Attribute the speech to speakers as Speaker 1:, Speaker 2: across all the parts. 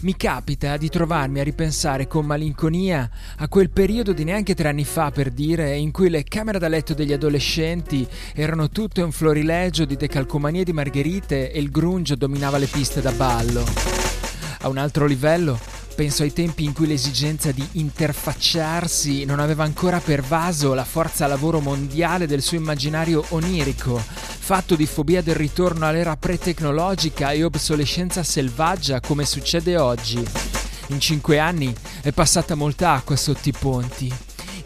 Speaker 1: Mi capita di trovarmi a ripensare con malinconia a quel periodo di neanche tre anni fa, per dire, in cui le camere da letto degli adolescenti erano tutte un florilegio di decalcomanie di margherite e il grunge dominava le piste da ballo. A un altro livello, penso ai tempi in cui l'esigenza di interfacciarsi non aveva ancora pervaso la forza lavoro mondiale del suo immaginario onirico, fatto di fobia del ritorno all'era pre-tecnologica e obsolescenza selvaggia come succede oggi. In cinque anni è passata molta acqua sotto i ponti.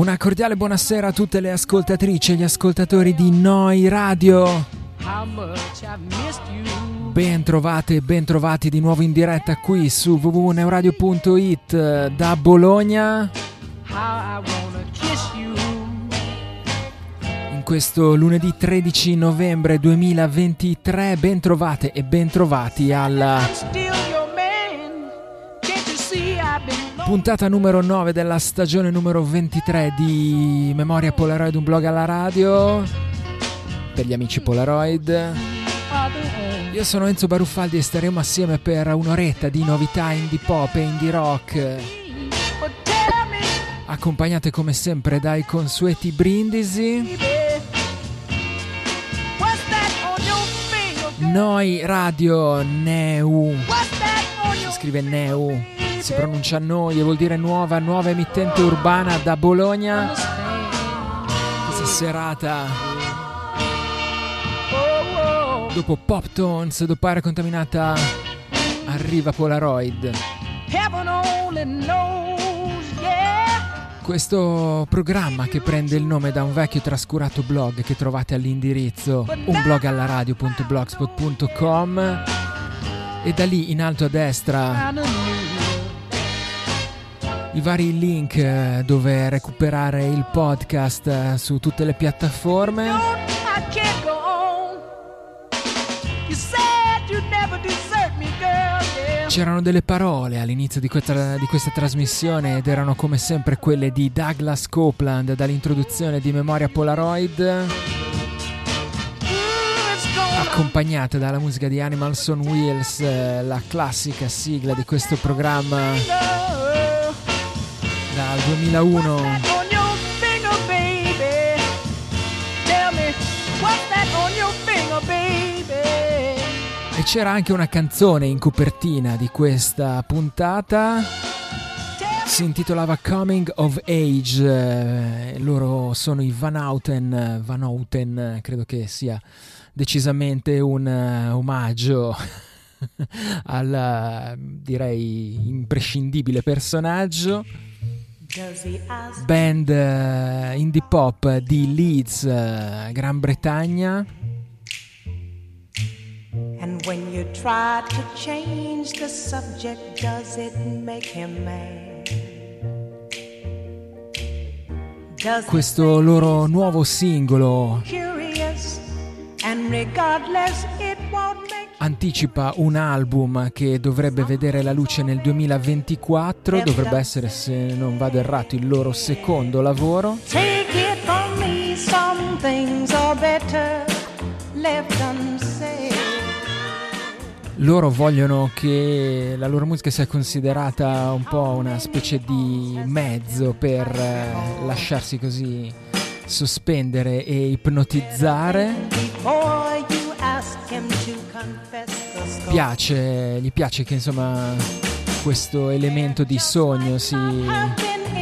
Speaker 1: Una cordiale buonasera a tutte le ascoltatrici e gli ascoltatori di Noi Radio. Ben trovate e ben trovati di nuovo in diretta qui su www.neuradio.it da Bologna. In questo lunedì 13 novembre 2023 ben trovate e ben trovati alla puntata numero 9 della stagione numero 23 di Memoria Polaroid, un blog alla radio per gli amici Polaroid. Io sono Enzo Baruffaldi e staremo assieme per un'oretta di novità indie pop e indie rock. Accompagnate come sempre dai consueti brindisi. Noi Radio Neu. Si scrive Neu si pronuncia noi e vuol dire nuova, nuova emittente urbana da Bologna. Questa serata, dopo Pop Tones, dopo aria contaminata, arriva Polaroid. Questo programma che prende il nome da un vecchio trascurato blog che trovate all'indirizzo unblogallaradio.blogspot.com e da lì in alto a destra i vari link eh, dove recuperare il podcast eh, su tutte le piattaforme. C'erano delle parole all'inizio di questa, di questa, trasmissione ed erano come sempre quelle di Douglas Copeland dall'introduzione di Memoria Polaroid accompagnate dalla musica di Animals on Wheels, eh, la classica sigla di questo programma dal 2001. E c'era anche una canzone in copertina di questa puntata. Si intitolava Coming of Age. Loro sono i Van Houten. Van Houten credo che sia decisamente un uh, omaggio al direi imprescindibile personaggio band uh, indie pop di Leeds, uh, Gran Bretagna. And when you try to change the subject, does it make him mad? Questo loro nuovo singolo anticipa un album che dovrebbe vedere la luce nel 2024, dovrebbe essere, se non vado errato, il loro secondo lavoro. Loro vogliono che la loro musica sia considerata un po' una specie di mezzo per eh, lasciarsi così sospendere e ipnotizzare piace, gli piace che insomma questo elemento di sogno si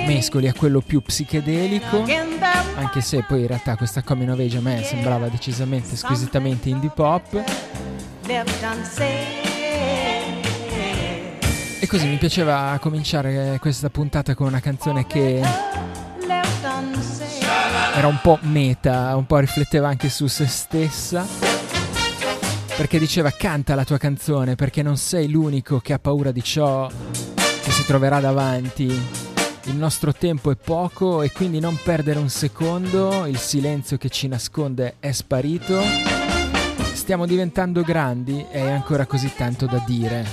Speaker 1: mescoli a quello più psichedelico, anche se poi in realtà questa coming of age a me sembrava decisamente squisitamente indie pop. E così mi piaceva cominciare questa puntata con una canzone che era un po' meta, un po' rifletteva anche su se stessa perché diceva canta la tua canzone perché non sei l'unico che ha paura di ciò che si troverà davanti. Il nostro tempo è poco e quindi non perdere un secondo, il silenzio che ci nasconde è sparito. Stiamo diventando grandi e hai ancora così tanto da dire.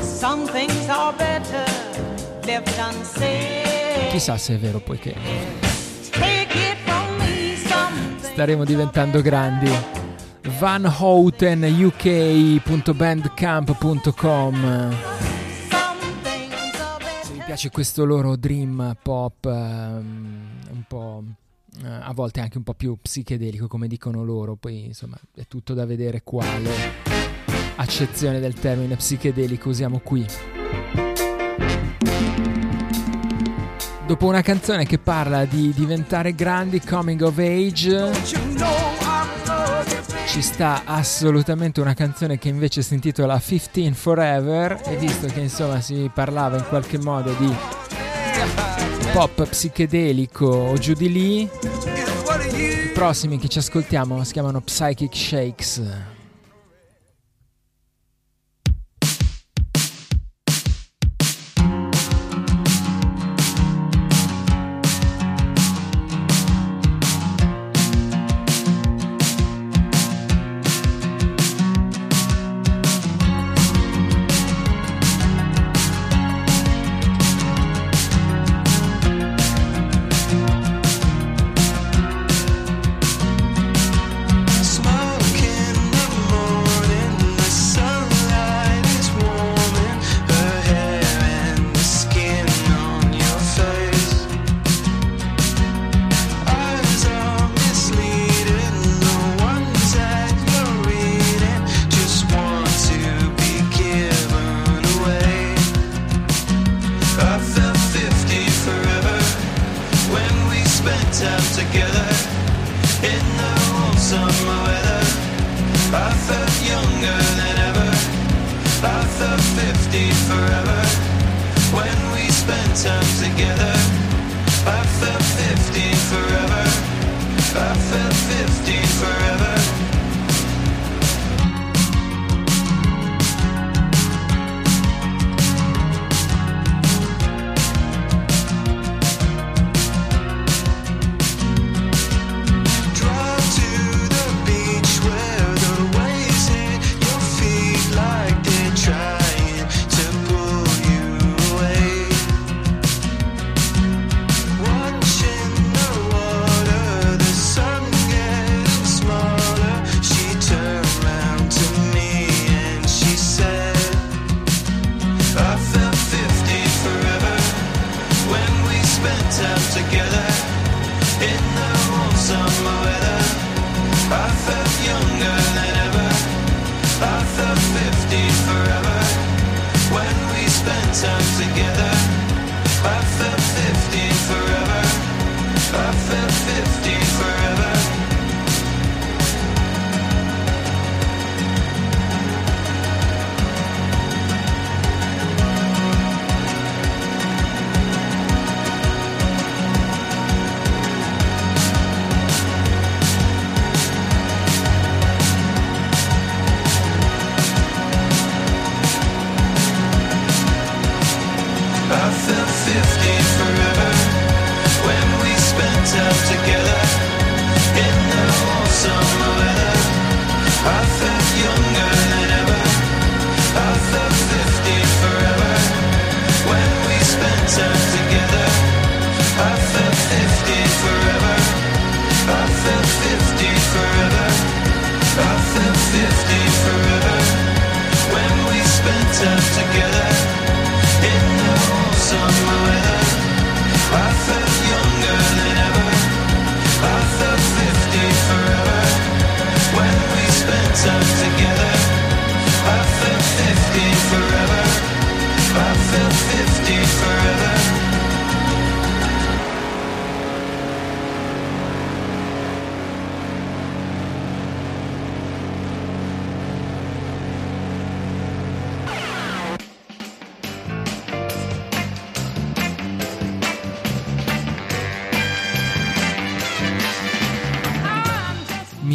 Speaker 1: Some things are better. Chissà se è vero poiché staremo diventando grandi. Van Houten UK.bandcamp.com Se vi piace questo loro dream pop um, un po' uh, a volte anche un po' più psichedelico come dicono loro, poi insomma è tutto da vedere quale accezione del termine psichedelico usiamo qui. Dopo una canzone che parla di diventare grandi, coming of age,
Speaker 2: ci sta assolutamente una canzone che invece si intitola 15 Forever e visto che insomma si parlava in qualche modo di pop psichedelico o giù di lì, i prossimi che ci ascoltiamo si chiamano Psychic Shakes.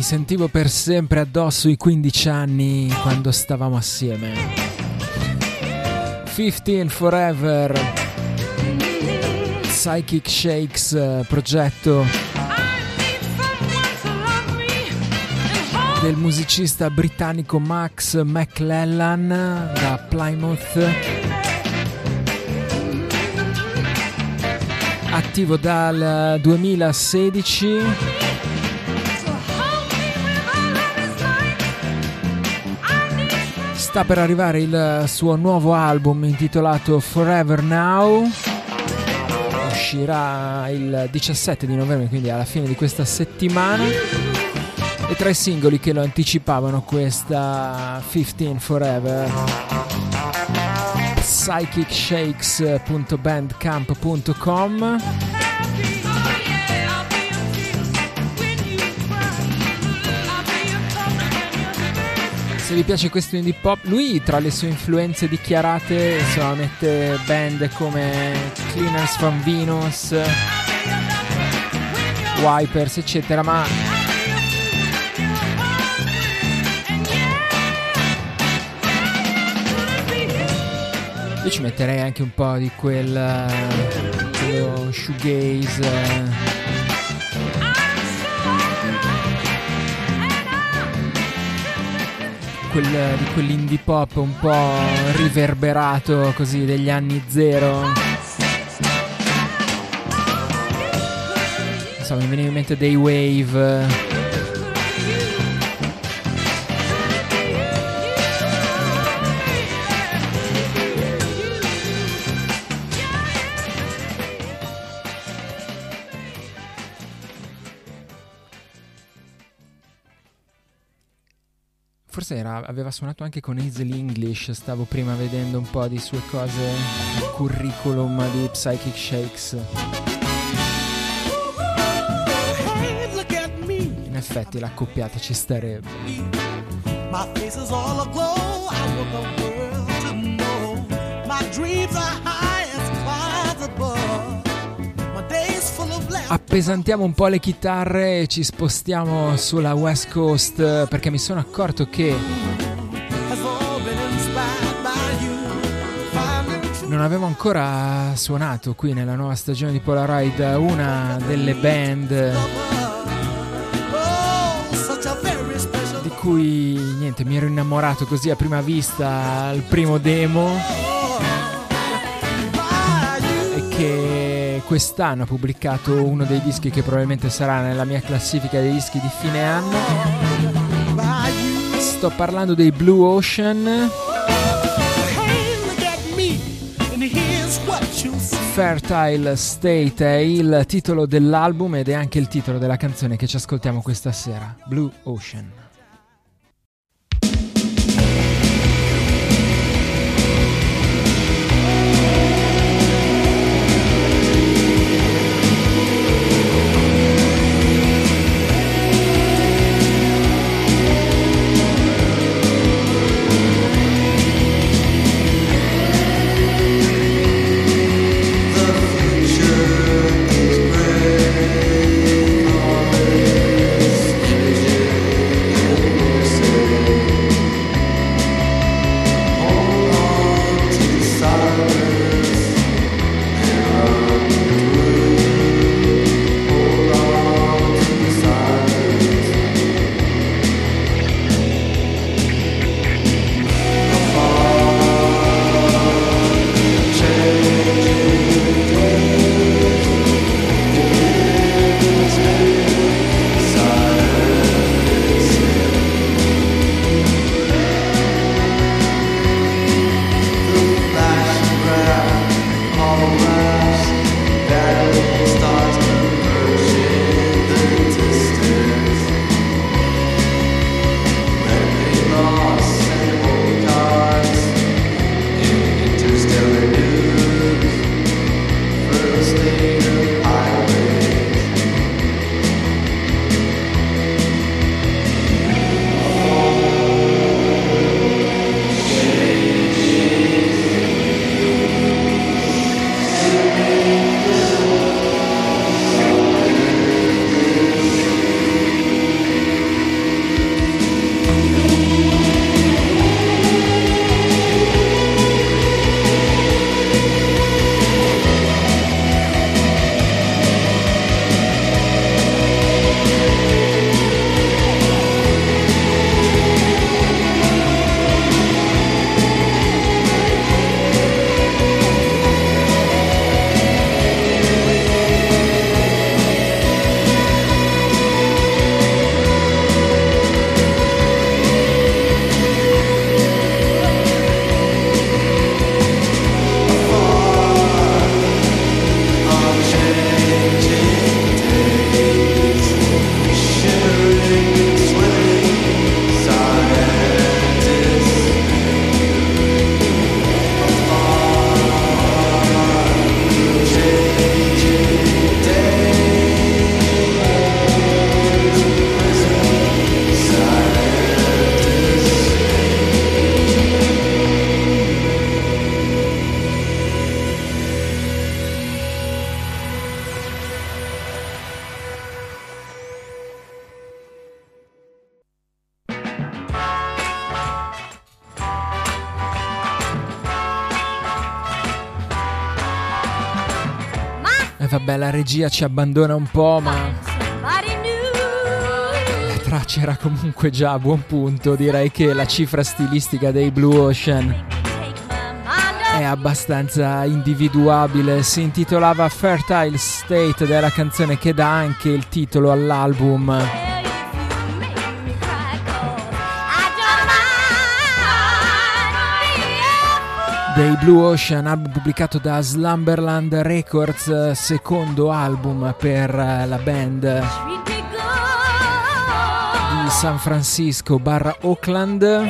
Speaker 2: Sentivo per sempre addosso i 15 anni quando stavamo assieme. 15 Forever, Psychic Shakes eh, progetto del musicista britannico Max McClellan da Plymouth. Attivo dal 2016 sta per arrivare il suo nuovo album intitolato Forever Now. Uscirà il 17 di novembre, quindi alla fine di questa settimana. E tra i singoli che lo anticipavano questa 15 Forever. psychicshakes.bandcamp.com
Speaker 1: Se vi piace questo indie pop, lui tra le sue influenze dichiarate insomma, mette band come Cleaners from Venus, Wipers, eccetera, ma io ci metterei anche un po' di quel quello shoegaze quel, di quell'indie pop un po' riverberato così degli anni zero. Insomma, mi veniva in mente dei wave. Forse era, aveva suonato anche con Hazel English, stavo prima vedendo un po' di sue cose, il curriculum di Psychic Shakes. In effetti l'accoppiata ci starebbe. My face is all aglow, I want the world to know. My dreams are Appesantiamo un po' le chitarre e ci spostiamo sulla West Coast perché mi sono accorto che non avevo ancora suonato qui nella nuova stagione di Polaroid una delle band di cui niente mi ero innamorato così a prima vista al primo demo quest'anno ha pubblicato uno dei dischi che probabilmente sarà nella mia classifica dei dischi di fine anno. Sto parlando dei Blue Ocean. Fertile State è il titolo dell'album ed è anche il titolo della canzone che ci ascoltiamo questa sera, Blue Ocean. Vabbè, la regia ci abbandona un po', ma la traccia era comunque già a buon punto. Direi che la cifra stilistica dei Blue Ocean è abbastanza individuabile. Si intitolava Fertile State ed è la canzone che dà anche il titolo all'album. Dei Blue Ocean, album pubblicato da Slumberland Records, secondo album per la band di San Francisco barra Oakland.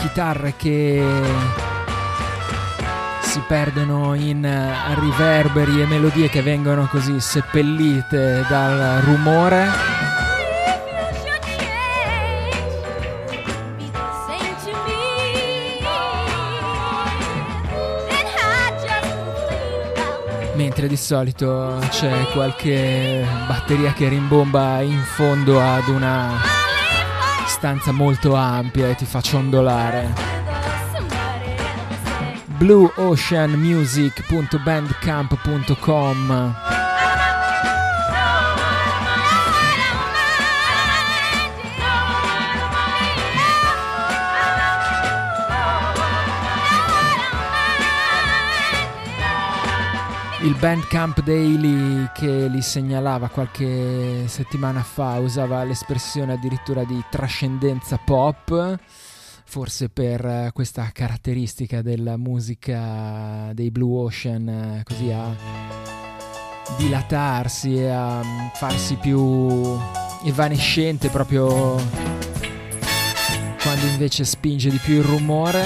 Speaker 1: Chitarre che si perdono in eh, riverberi e melodie che vengono così seppellite dal rumore. Mentre di solito c'è qualche batteria che rimbomba in fondo ad una stanza molto ampia e ti fa ciondolare blueoceanmusic.bandcamp.com Il Bandcamp Daily che li segnalava qualche settimana fa usava l'espressione addirittura di trascendenza pop forse per eh, questa caratteristica della musica dei Blue Ocean, eh, così a dilatarsi e a mm, farsi più evanescente proprio quando invece spinge di più il rumore.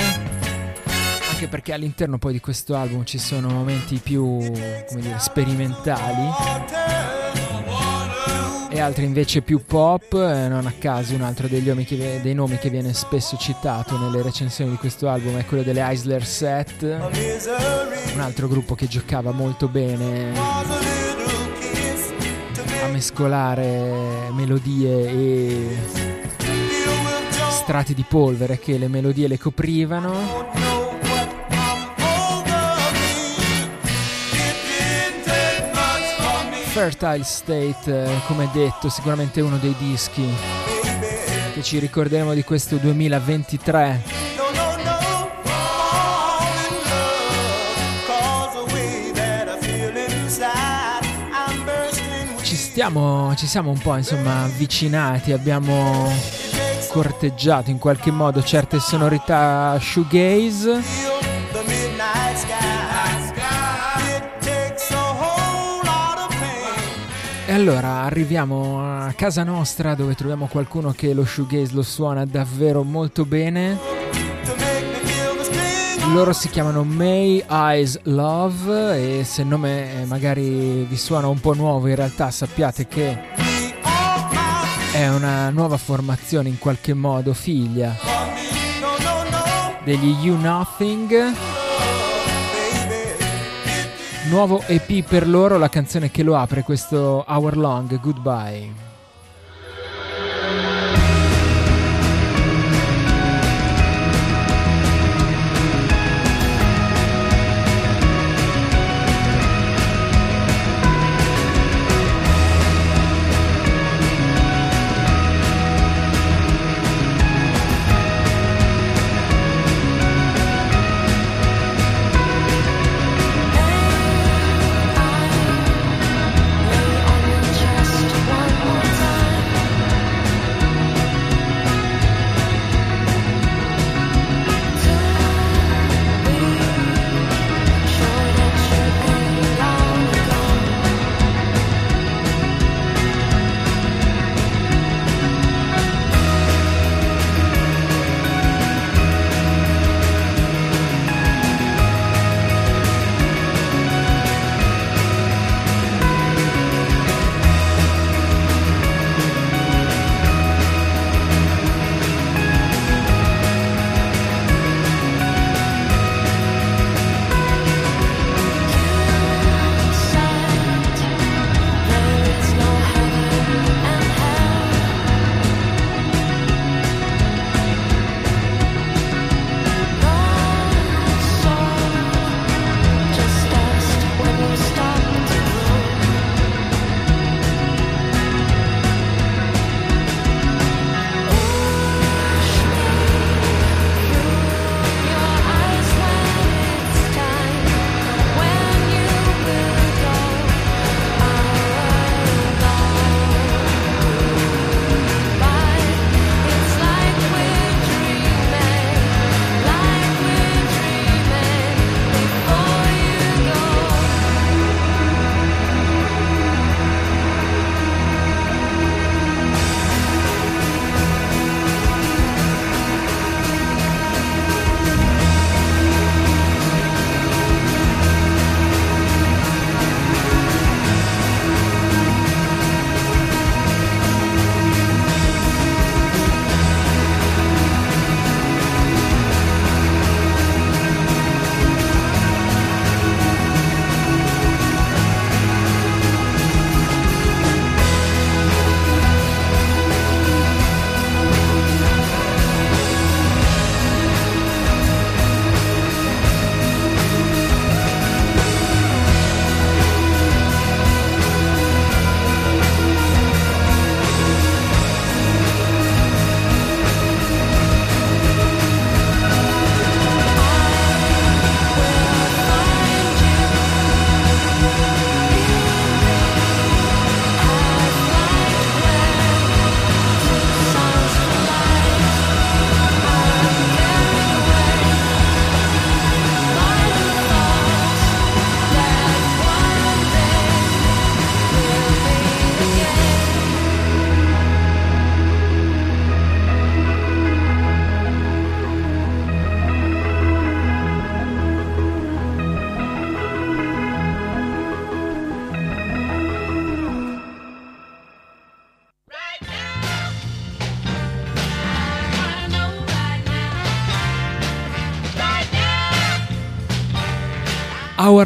Speaker 1: Anche perché all'interno poi di questo album ci sono momenti più, dire, sperimentali e altri invece più pop, eh, non a caso un altro che, dei nomi che viene spesso citato nelle recensioni di questo album è quello delle Eisler Set, un altro gruppo che giocava molto bene a mescolare melodie e strati di polvere che le melodie le coprivano Fertile State, eh, come detto, sicuramente uno dei dischi che ci ricorderemo di questo 2023. Ci ci siamo un po' insomma avvicinati, abbiamo corteggiato in qualche modo certe sonorità shoegaze allora arriviamo a casa nostra dove troviamo qualcuno che lo shoegaze lo suona davvero molto bene. Loro si chiamano May Eyes Love e se il nome magari vi suona un po' nuovo in realtà sappiate che è una nuova formazione in qualche modo figlia degli You Nothing Nuovo EP per loro, la canzone che lo apre questo Hour Long Goodbye.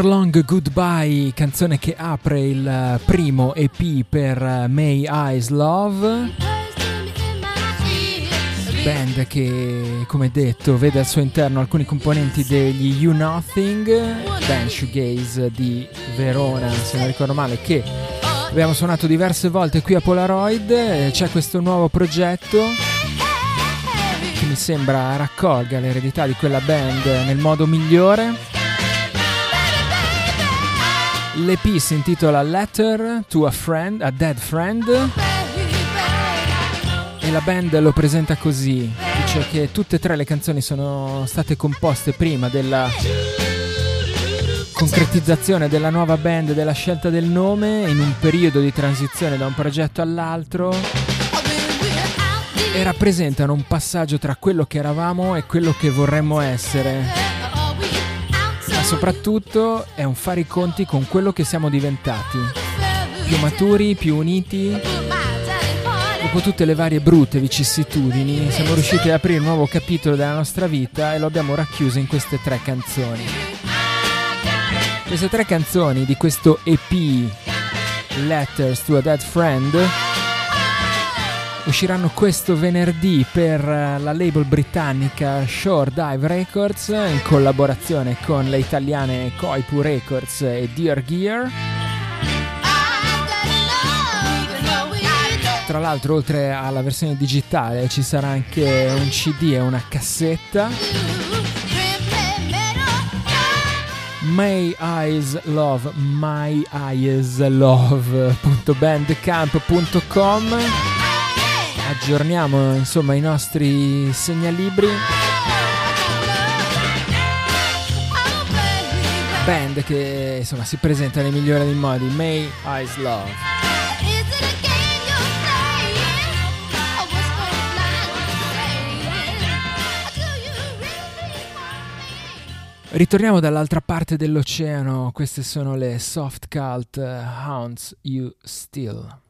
Speaker 1: Long Goodbye, canzone che apre il primo EP per May Eyes Love. Band che, come detto, vede al suo interno alcuni componenti degli You Nothing, band shoegaze di Verona, se non ricordo male, che abbiamo suonato diverse volte qui a Polaroid. C'è questo nuovo progetto che mi sembra raccolga l'eredità di quella band nel modo migliore. L'EP si intitola Letter to a Friend, a Dead Friend. E la band lo presenta così: dice che tutte e tre le canzoni sono state composte prima della concretizzazione della nuova band, della scelta del nome, in un periodo di transizione da un progetto all'altro. E rappresentano un passaggio tra quello che eravamo e quello che vorremmo essere soprattutto è un fare i conti con quello che siamo diventati. Più maturi, più uniti. Dopo tutte le varie brutte vicissitudini, siamo riusciti ad aprire un nuovo capitolo della nostra vita e lo abbiamo racchiuso in queste tre canzoni. Queste tre canzoni di questo EP Letters to a Dead Friend usciranno questo venerdì per eh, la label britannica Shore Dive Records in collaborazione con le italiane Koipu Records e Dear Gear. Tra l'altro oltre alla versione digitale ci sarà anche un CD e una cassetta. My Eyes Love, myeyes.love.bandcamp.com aggiorniamo insomma i nostri segnalibri. Band che insomma si presenta nei migliori dei modi, May Eyes Love. Ritorniamo dall'altra parte dell'oceano, queste sono le soft cult Hounds You Still.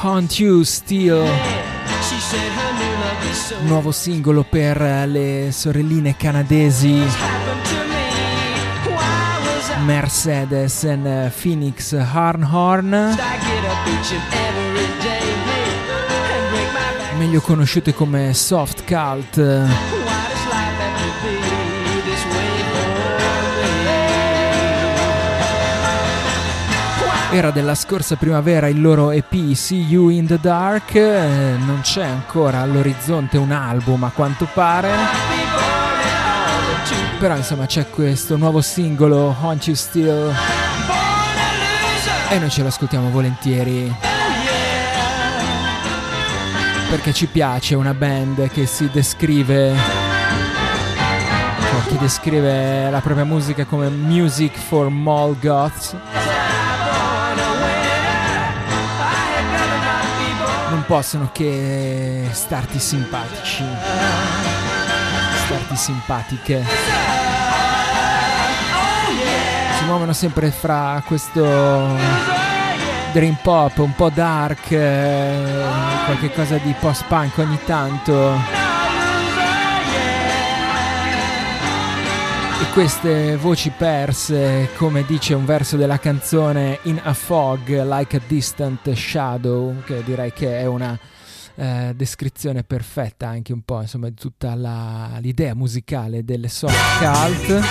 Speaker 1: Haunt You Still. Nuovo singolo per le sorelline canadesi Mercedes e Phoenix Harnhorn. Meglio conosciute come Soft Cult. Era della scorsa primavera il loro EP See You in the Dark, eh, non c'è ancora all'orizzonte un album a quanto pare. Però insomma c'è questo nuovo singolo, Haunt You Still. E noi ce lo ascoltiamo volentieri. Perché ci piace una band che si descrive cioè chi descrive la propria musica come music for mall goths possono che starti simpatici, starti simpatiche. Si muovono sempre fra questo dream pop, un po' dark, eh, qualche cosa di post punk ogni tanto. E queste voci perse, come dice un verso della canzone In a Fog, Like a Distant Shadow, che direi che è una eh, descrizione perfetta anche un po' insomma di tutta la, l'idea musicale delle soft cult.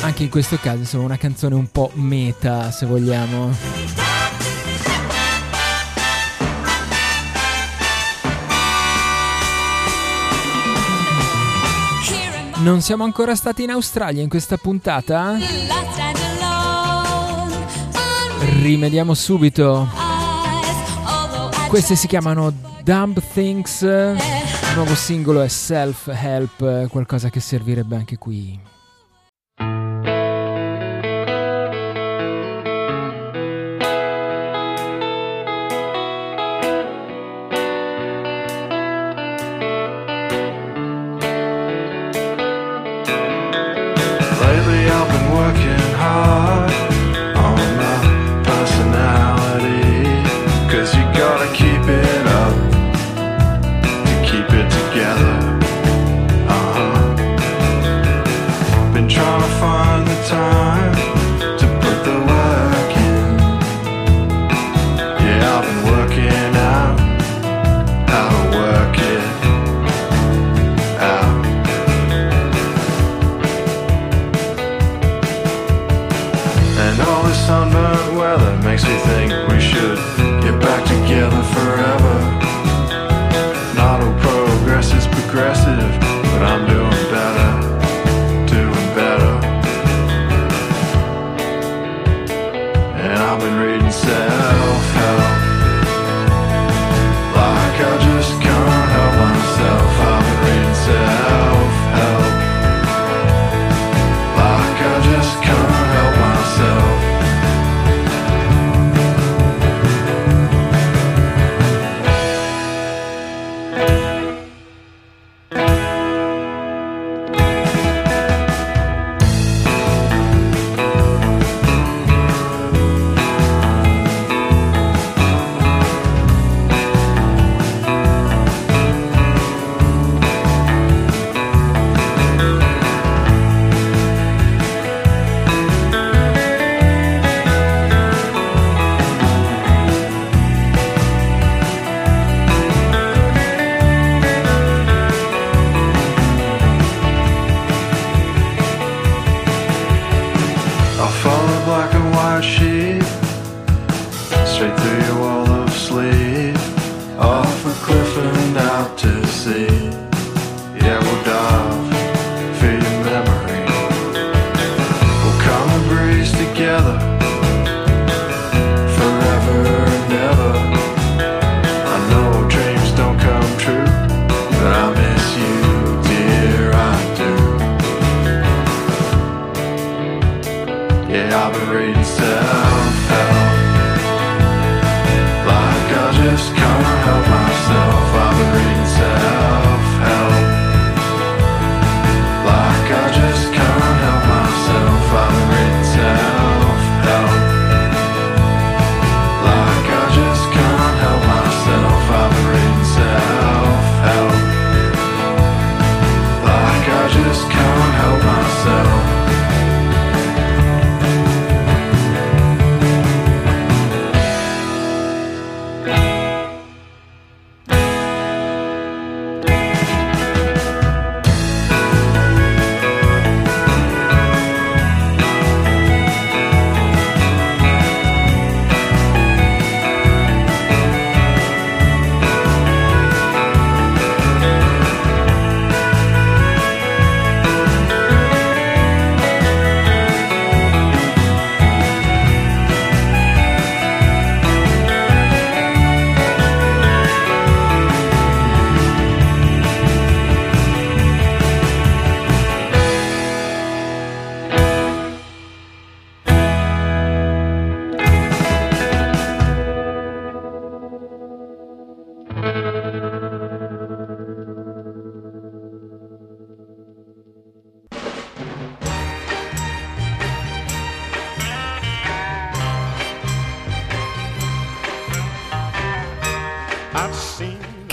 Speaker 1: Anche in questo caso insomma una canzone un po' meta se vogliamo. Non siamo ancora stati in Australia in questa puntata? Rimediamo subito. Queste si chiamano Dumb Things. Il nuovo singolo è Self Help, qualcosa che servirebbe anche qui.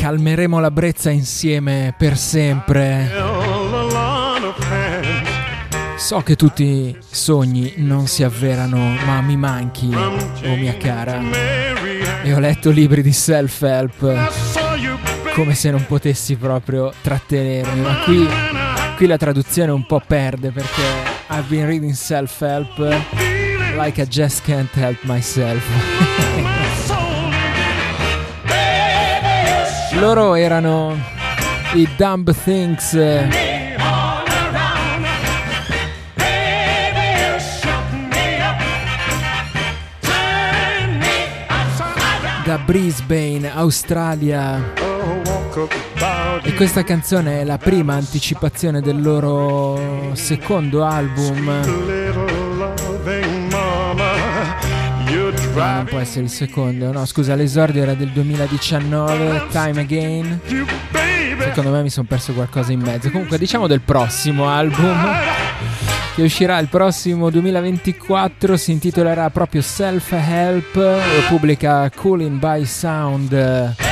Speaker 1: Calmeremo la brezza insieme per sempre. So che tutti i sogni non si avverano, ma mi manchi, oh mia cara. E ho letto libri di self-help come se non potessi proprio trattenermi, ma qui, qui la traduzione un po' perde perché I've been reading self-help like I just can't help myself. Loro erano i Dumb Things. Da Brisbane, Australia. E questa canzone è la prima anticipazione del loro secondo album. No, non può essere il secondo. No, scusa, l'esordio era del 2019, Time Again. Secondo me mi sono perso qualcosa in mezzo. Comunque, diciamo del prossimo album che uscirà il prossimo 2024 si intitolerà proprio Self Help, lo pubblica Cooling by Sound.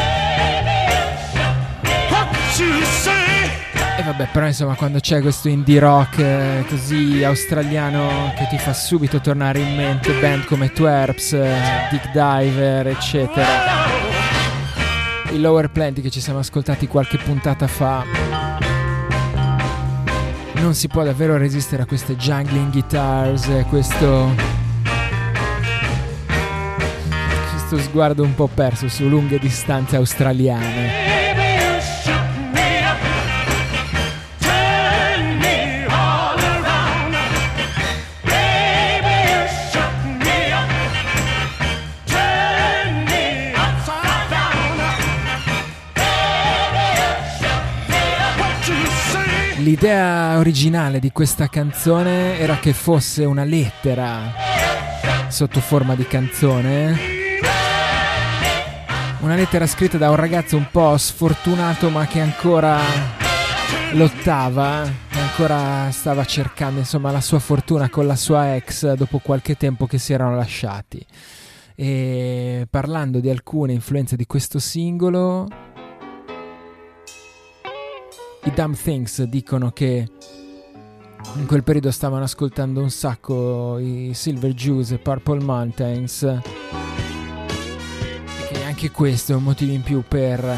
Speaker 1: Vabbè, però insomma, quando c'è questo indie rock eh, così australiano che ti fa subito tornare in mente band come Twerps, eh, Dick Diver, eccetera. I Lower Plenty che ci siamo ascoltati qualche puntata fa. Non si può davvero resistere a queste jungling guitars, questo questo sguardo un po' perso su lunghe distanze australiane. L'idea originale di questa canzone era che fosse una lettera sotto forma di canzone. Una lettera scritta da un ragazzo un po' sfortunato ma che ancora lottava, ancora stava cercando insomma la sua fortuna con la sua ex dopo qualche tempo che si erano lasciati. E parlando di alcune influenze di questo singolo, i Dumb Things dicono che in quel periodo stavano ascoltando un sacco i Silver Juice e Purple Mountains. E che anche questo è un motivo in più per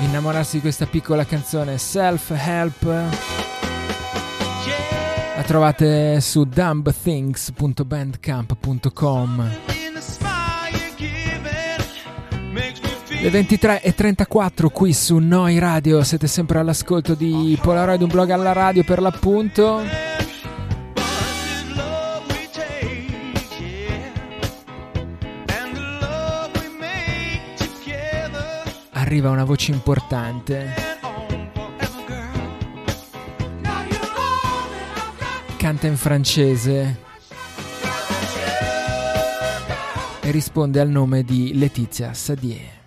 Speaker 1: innamorarsi di questa piccola canzone Self Help la trovate su dumbthings.bandcamp.com Le 23 e 34 qui su Noi Radio, siete sempre all'ascolto di Polaroid, un blog alla radio per l'appunto. Arriva una voce importante. Canta in francese. E risponde al nome di Letizia Sadier.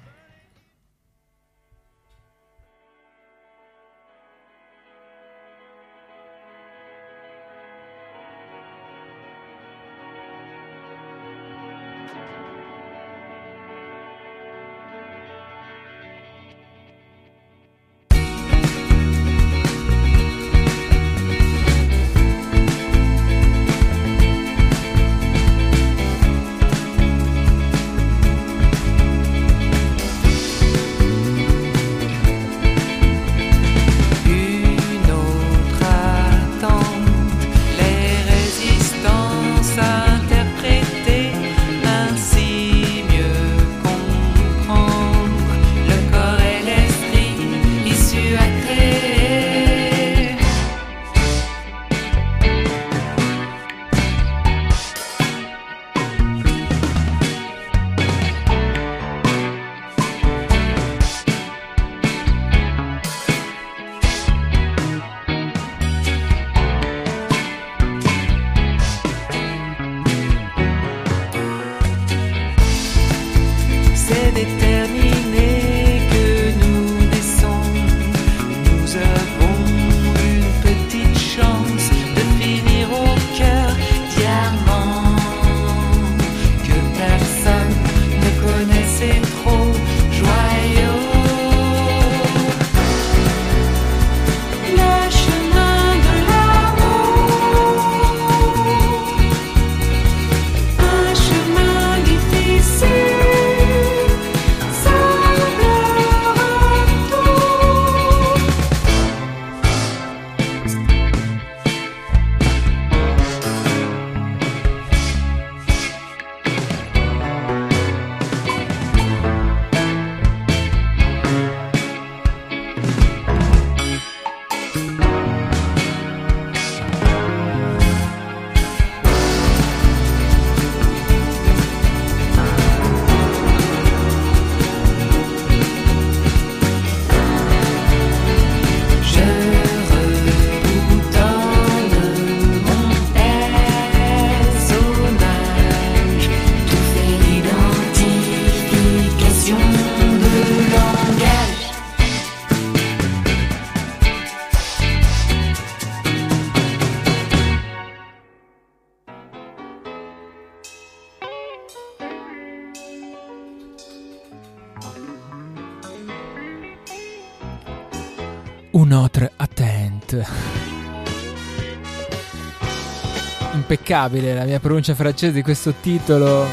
Speaker 1: Impeccabile la mia pronuncia francese di questo titolo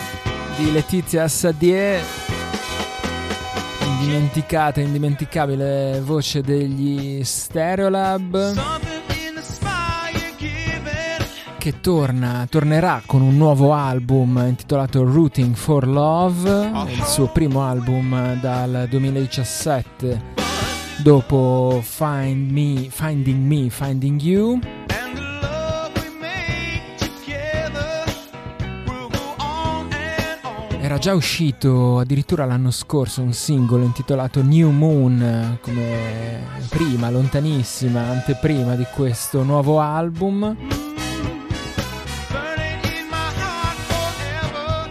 Speaker 1: di Letizia Sadier. Indimenticata, indimenticabile voce degli Stereolab che torna, tornerà con un nuovo album intitolato Rooting for Love, il suo primo album dal 2017 dopo Find Me, Finding Me, Finding You. Era già uscito addirittura l'anno scorso un singolo intitolato New Moon, come prima, lontanissima, anteprima di questo nuovo album.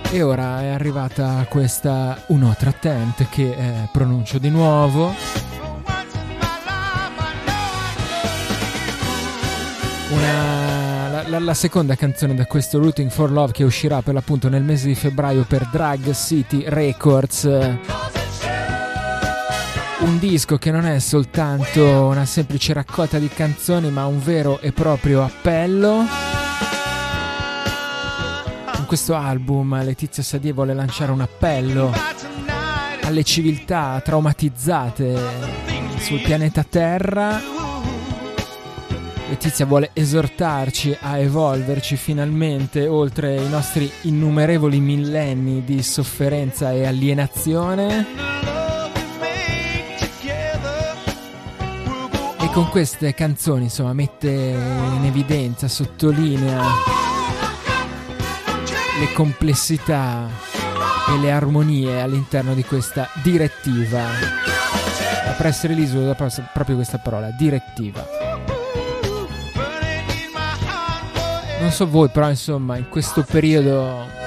Speaker 1: E ora è arrivata questa un'altra tent che eh, pronuncio di nuovo. Una, la, la, seconda canzone da questo Rooting for Love che uscirà per l'appunto nel mese di febbraio per Drag City Records. Un disco che non è soltanto una semplice raccolta di canzoni ma un vero e proprio appello questo album Letizia Sadie vuole lanciare un appello alle civiltà traumatizzate sul pianeta Terra. Letizia vuole esortarci a evolverci finalmente oltre i nostri innumerevoli millenni di sofferenza e alienazione. E con queste canzoni, insomma, mette in evidenza, sottolinea le complessità e le armonie all'interno di questa direttiva. La press release usa proprio questa parola, direttiva. Non so voi, però insomma, in questo periodo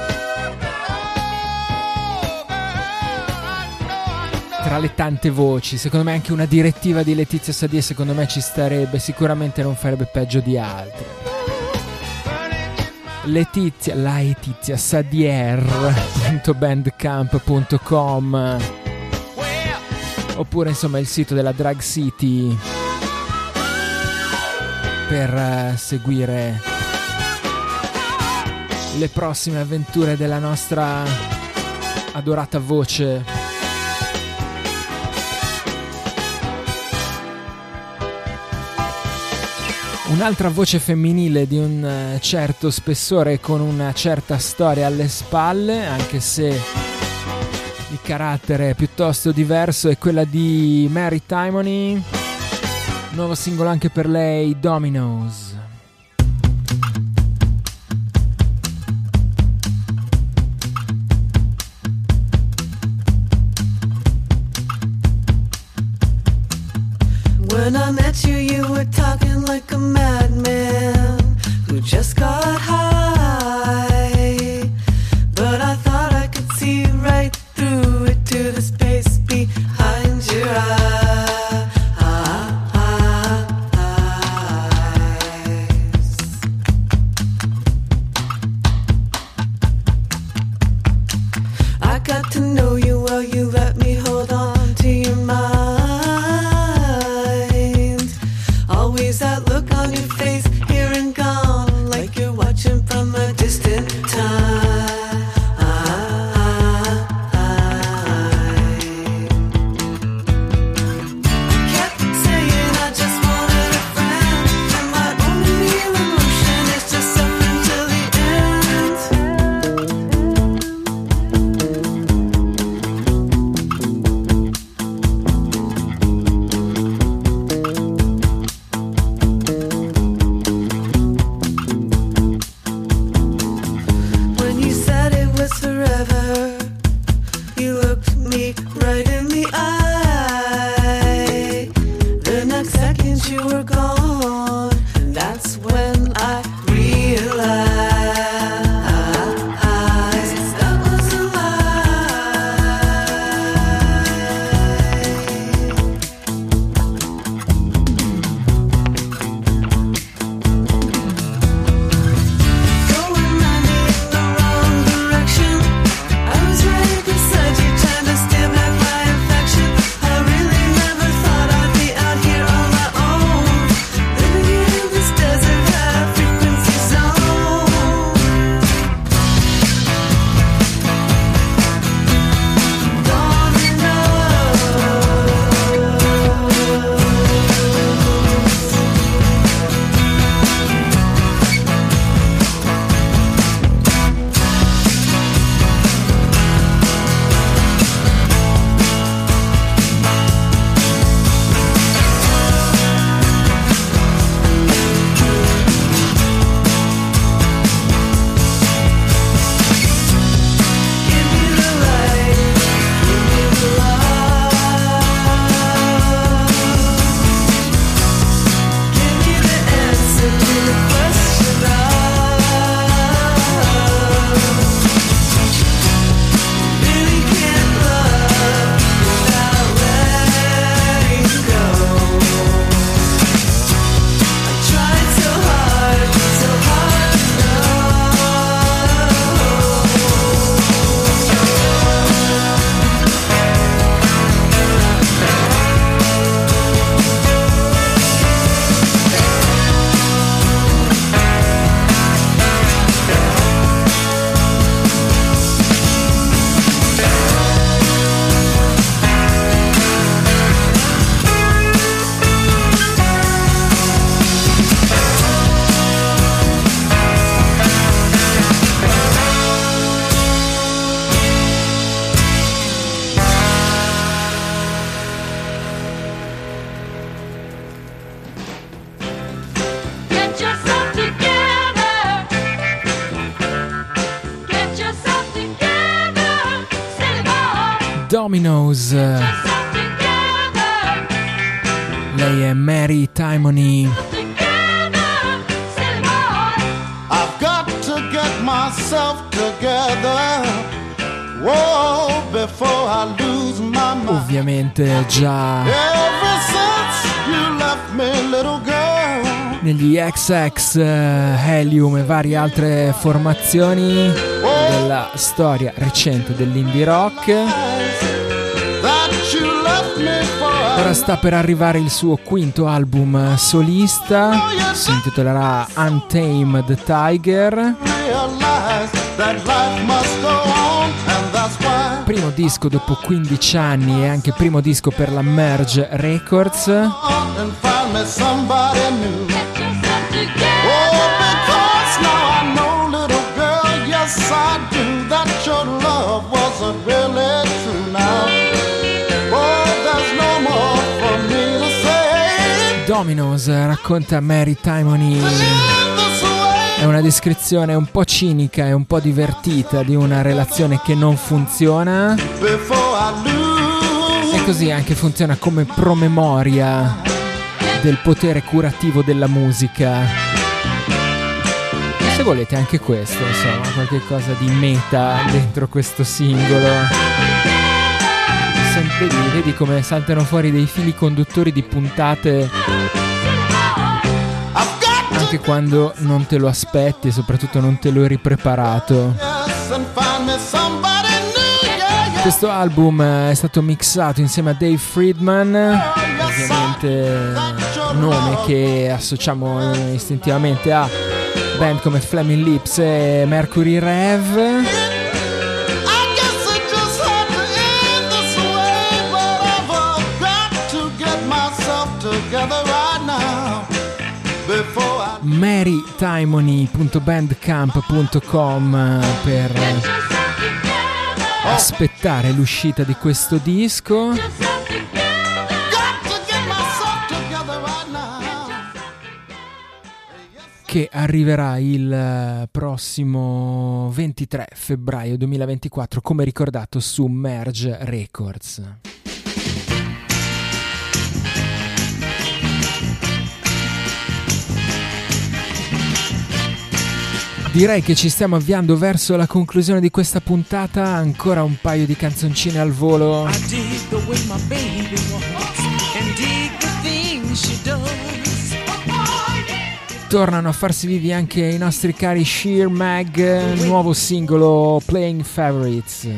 Speaker 1: tra le tante voci, secondo me anche una direttiva di Letizia Sadie secondo me ci starebbe, sicuramente non farebbe peggio di altre. Letizia, Letizia Sadier.bandcamp.com oppure insomma il sito della Drag City per uh, seguire le prossime avventure della nostra adorata voce Un'altra voce femminile di un eh, certo spessore con una certa storia alle spalle, anche se di carattere piuttosto diverso, è quella di Mary Timony. Nuovo singolo anche per lei, Dominoes. When I met you, you were talking like a madman who just got high. Left me, little girl. Negli XX, Helium e varie altre formazioni della storia recente dell'indie rock. Ora sta per arrivare il suo quinto album solista, si intitolerà Untamed Tiger. Disco dopo 15 anni e anche primo disco per la Merge Records. Dominos racconta Mary Timony. È una descrizione un po' cinica e un po' divertita di una relazione che non funziona. E così anche funziona come promemoria del potere curativo della musica. Se volete anche questo, insomma, qualche cosa di meta dentro questo singolo vedi, vedi come saltano fuori dei fili conduttori di puntate anche quando non te lo aspetti e soprattutto non te lo eri preparato. Questo album è stato mixato insieme a Dave Friedman, ovviamente nome che associamo istintivamente a band come Flaming Lips e Mercury Rev. marytimony.bandcamp.com per aspettare l'uscita di questo disco. Che arriverà il prossimo 23 febbraio 2024, come ricordato su Merge Records. Direi che ci stiamo avviando verso la conclusione di questa puntata, ancora un paio di canzoncine al volo. Tornano a farsi vivi anche i nostri cari Sheer Mag, nuovo singolo Playing Favorites.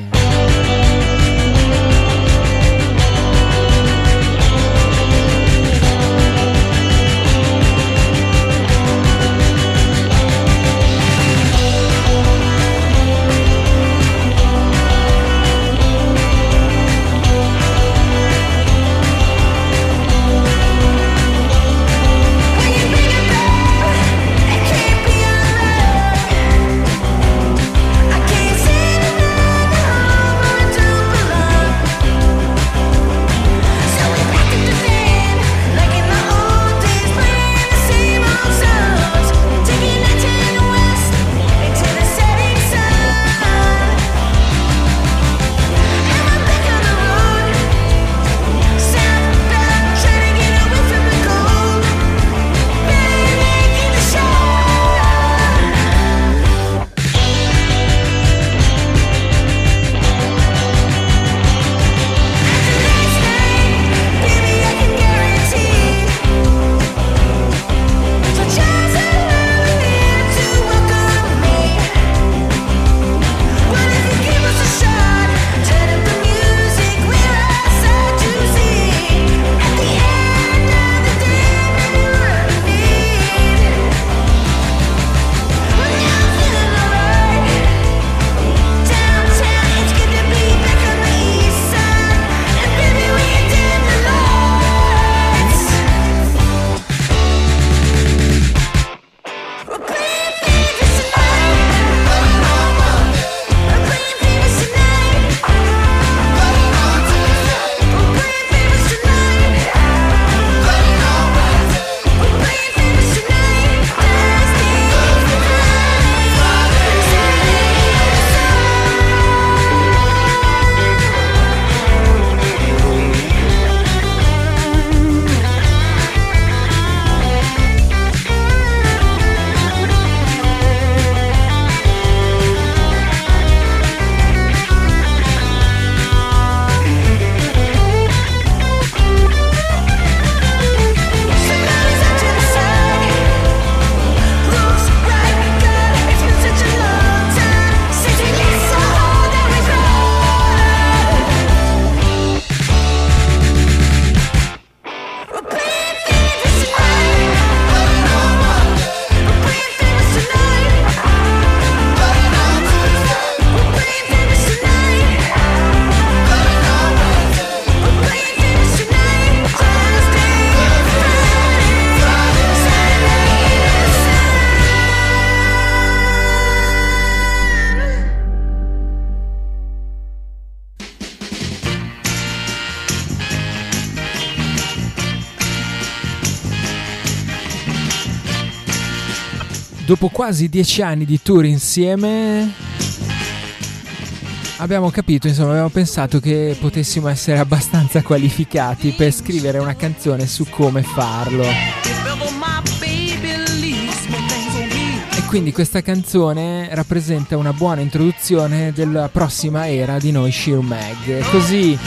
Speaker 1: Dopo quasi dieci anni di tour insieme, abbiamo capito, insomma, abbiamo pensato che potessimo essere abbastanza qualificati per scrivere una canzone su come farlo. E quindi questa canzone rappresenta una buona introduzione della prossima era di noi Sheer Mag. Così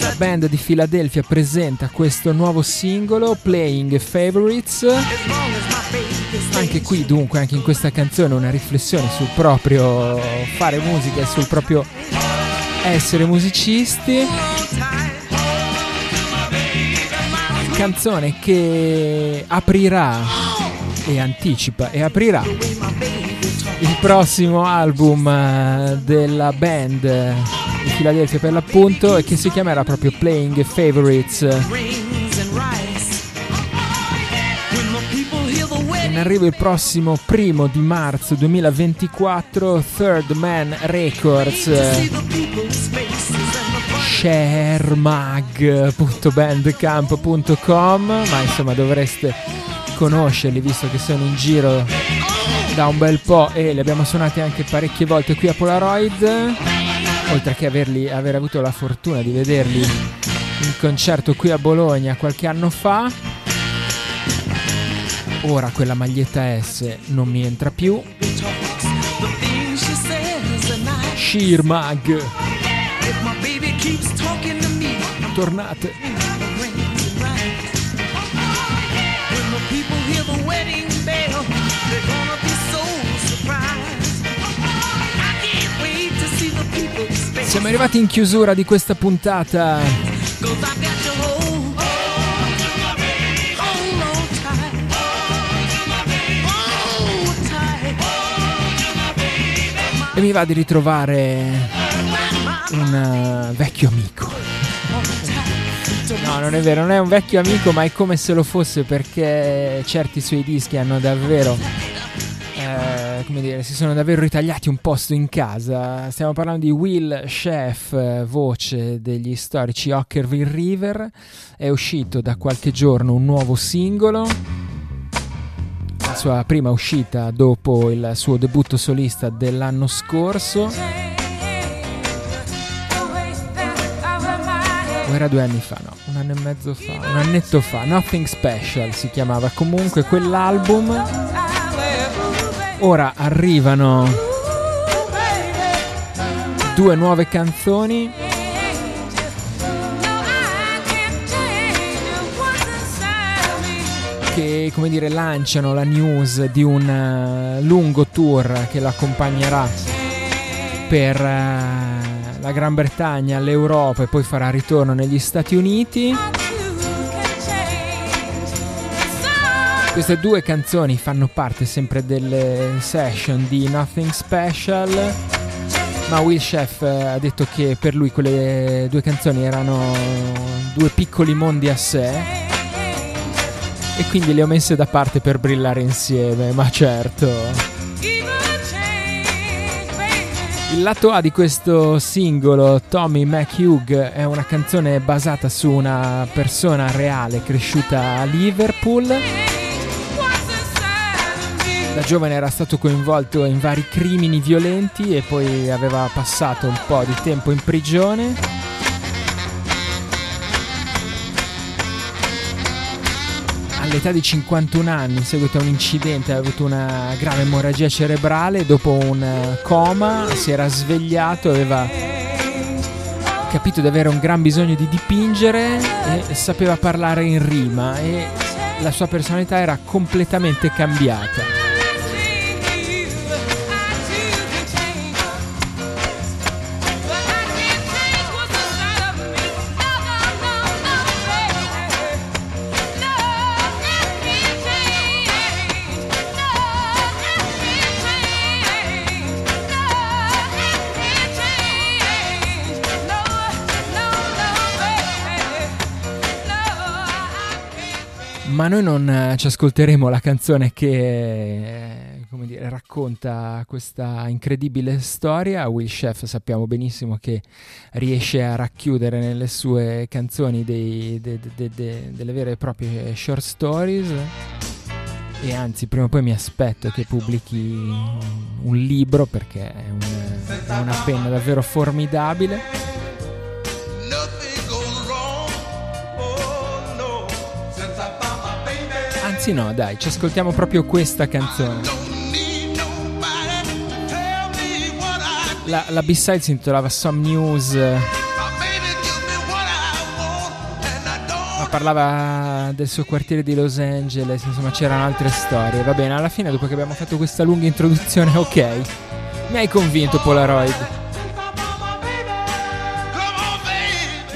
Speaker 1: la band di Philadelphia presenta questo nuovo singolo, Playing Favorites. Anche qui dunque, anche in questa canzone una riflessione sul proprio fare musica e sul proprio essere musicisti. Canzone che aprirà e anticipa e aprirà il prossimo album eh, della band di Philadelphia per l'appunto e che si chiamerà proprio Playing Favorites. Arrivo il prossimo primo di marzo 2024 Third Man Records. Sharemag.bandcamp.com ma insomma dovreste conoscerli visto che sono in giro da un bel po' e li abbiamo suonati anche parecchie volte qui a Polaroid. Oltre che averli, aver avuto la fortuna di vederli in concerto qui a Bologna qualche anno fa. Ora quella maglietta S non mi entra più. Sheer Mag. Tornate. Siamo arrivati in chiusura di questa puntata. E mi va di ritrovare un uh, vecchio amico. No, non è vero, non è un vecchio amico, ma è come se lo fosse perché certi suoi dischi hanno davvero eh, come dire, si sono davvero ritagliati un posto in casa. Stiamo parlando di Will Chef, voce degli storici Ockerville River. È uscito da qualche giorno un nuovo singolo. Sua prima uscita dopo il suo debutto solista dell'anno scorso. O era due anni fa? No, un anno e mezzo fa, un annetto fa. Nothing Special si chiamava comunque quell'album. Ora arrivano due nuove canzoni. Che come dire lanciano la news di un uh, lungo tour che l'accompagnerà per uh, la Gran Bretagna, l'Europa e poi farà ritorno negli Stati Uniti. Queste due canzoni fanno parte sempre delle session di Nothing Special, ma Will Chef ha detto che per lui quelle due canzoni erano due piccoli mondi a sé e quindi le ho messe da parte per brillare insieme, ma certo. Il lato A di questo singolo, Tommy McHugh, è una canzone basata su una persona reale cresciuta a Liverpool da giovane era stato coinvolto in vari crimini violenti e poi aveva passato un po' di tempo in prigione. All'età di 51 anni, in seguito a un incidente, aveva avuto una grave emorragia cerebrale. Dopo un coma si era svegliato, aveva capito di avere un gran bisogno di dipingere e sapeva parlare in rima e la sua personalità era completamente cambiata. Ma noi non eh, ci ascolteremo la canzone che come dire, racconta questa incredibile storia. Will Chef sappiamo benissimo che riesce a racchiudere nelle sue canzoni dei, de, de, de, delle vere e proprie short stories. e anzi prima o poi mi aspetto che pubblichi un libro perché è, un, è una penna davvero formidabile. Anzi no, dai, ci ascoltiamo proprio questa canzone. La, la B-side si intitolava Some News. Ma parlava del suo quartiere di Los Angeles, insomma c'erano altre storie. Va bene, alla fine dopo che abbiamo fatto questa lunga introduzione, ok. Mi hai convinto Polaroid.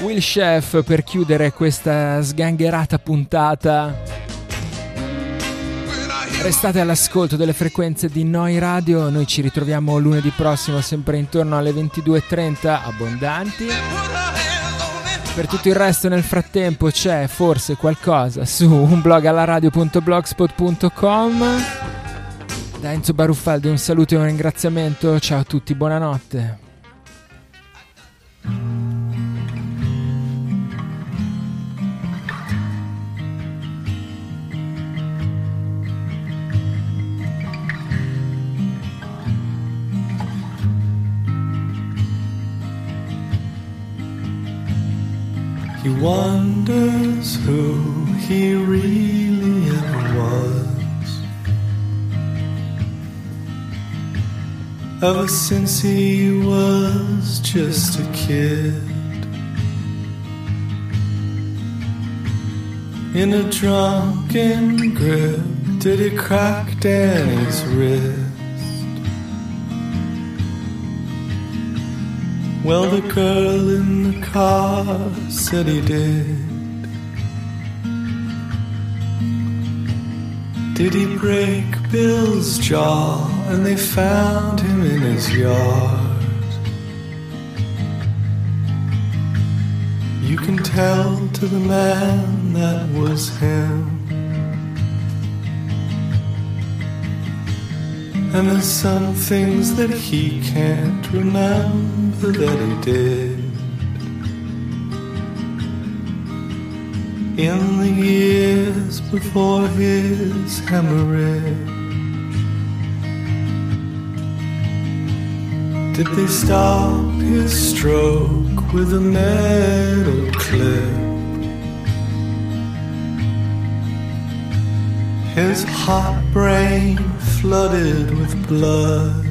Speaker 1: Will Chef per chiudere questa sgangherata puntata Restate all'ascolto delle frequenze di Noi Radio, noi ci ritroviamo lunedì prossimo sempre intorno alle 22.30 abbondanti. Per tutto il resto nel frattempo c'è forse qualcosa su un blog alla radio.blogspot.com. Da Enzo Baruffaldi un saluto e un ringraziamento, ciao a tutti, buonanotte.
Speaker 3: He wonders who he really ever was. Ever since he was just a kid. In a drunken grip, did he crack Danny's rib? Well, the girl in the car said he did. Did he break Bill's jaw and they found him in his yard? You can tell to the man that was him. And there's some things that he can't remember that he did. In the years before his hemorrhage, did they stop his stroke with a metal clip? His hot brain flooded with blood.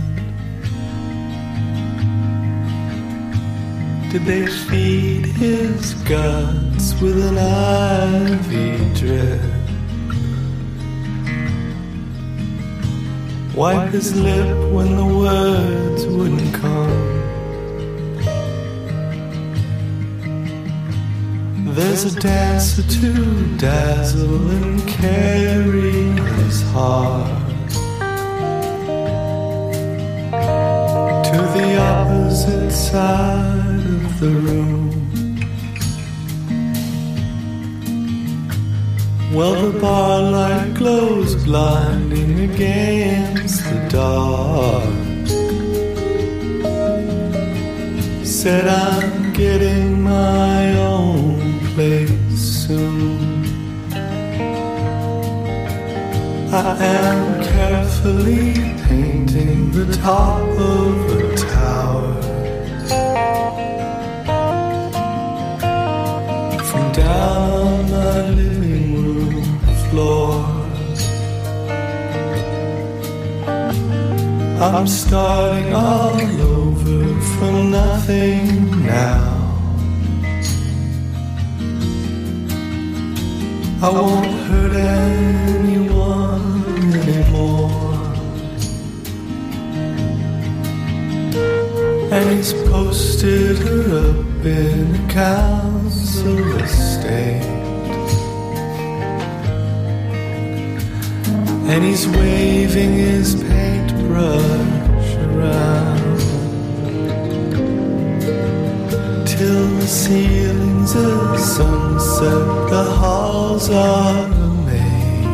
Speaker 3: Did they feed his guts with an IV drip? Wipe his lip when the words wouldn't come. There's a dancer to dazzle and carry his heart. to the opposite side the room. Well, the bar light glows blinding against the dark. Said I'm getting my own place soon. I am carefully painting the top of a Down my living room floor, I'm starting all over from nothing now. I won't hurt anyone anymore. And he's posted her up in a council estate. And he's waving his paintbrush around till the ceilings are sunset, the halls are amazed.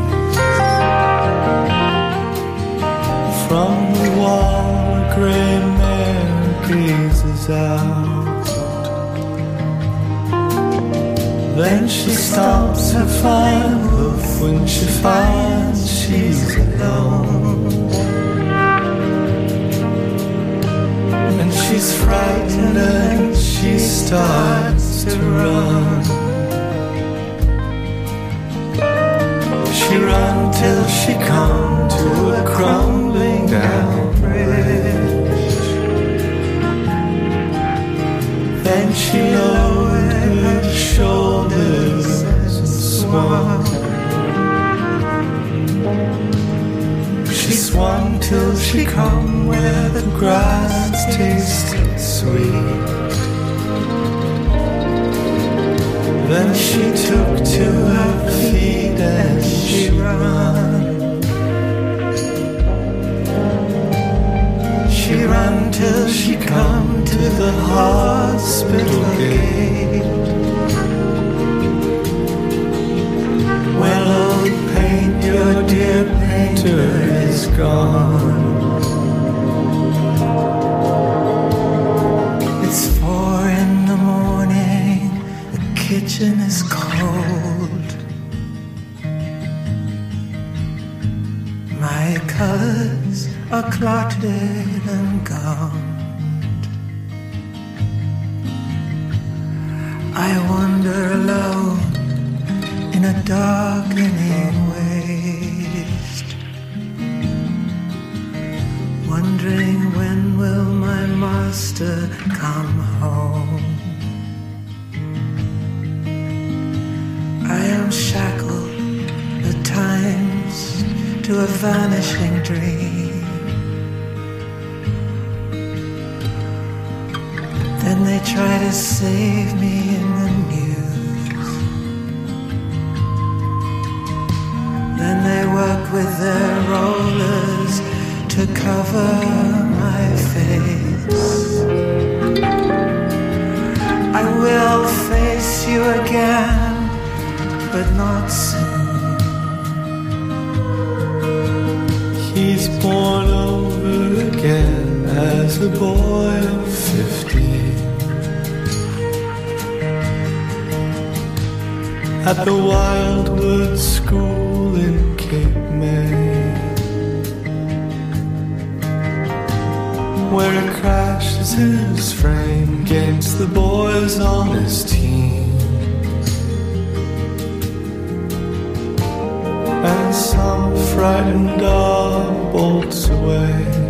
Speaker 3: From the wall, a gray mare gazes out.
Speaker 4: Then she stomps her hoof when she finds she's alone. And she's frightened and she starts to run. She run till she come to a crumbling down bridge. Then she Swung till she come where the grass tasted sweet. Then she took to her feet and she ran. She ran till she come to the hospital gate. Well, old paint, your dear painter gone. It's four in the morning, the kitchen is cold. My colors are clotted wondering when will my master come home. I am shackled at times to a vanishing dream. Then they try to save me in the news. Then they work with their cover my face. I will face you again, but not soon. He's born over again as a boy of fifteen. At the Wildwood where it crashes his frame against the boys on his team. And some frightened dog bolts away.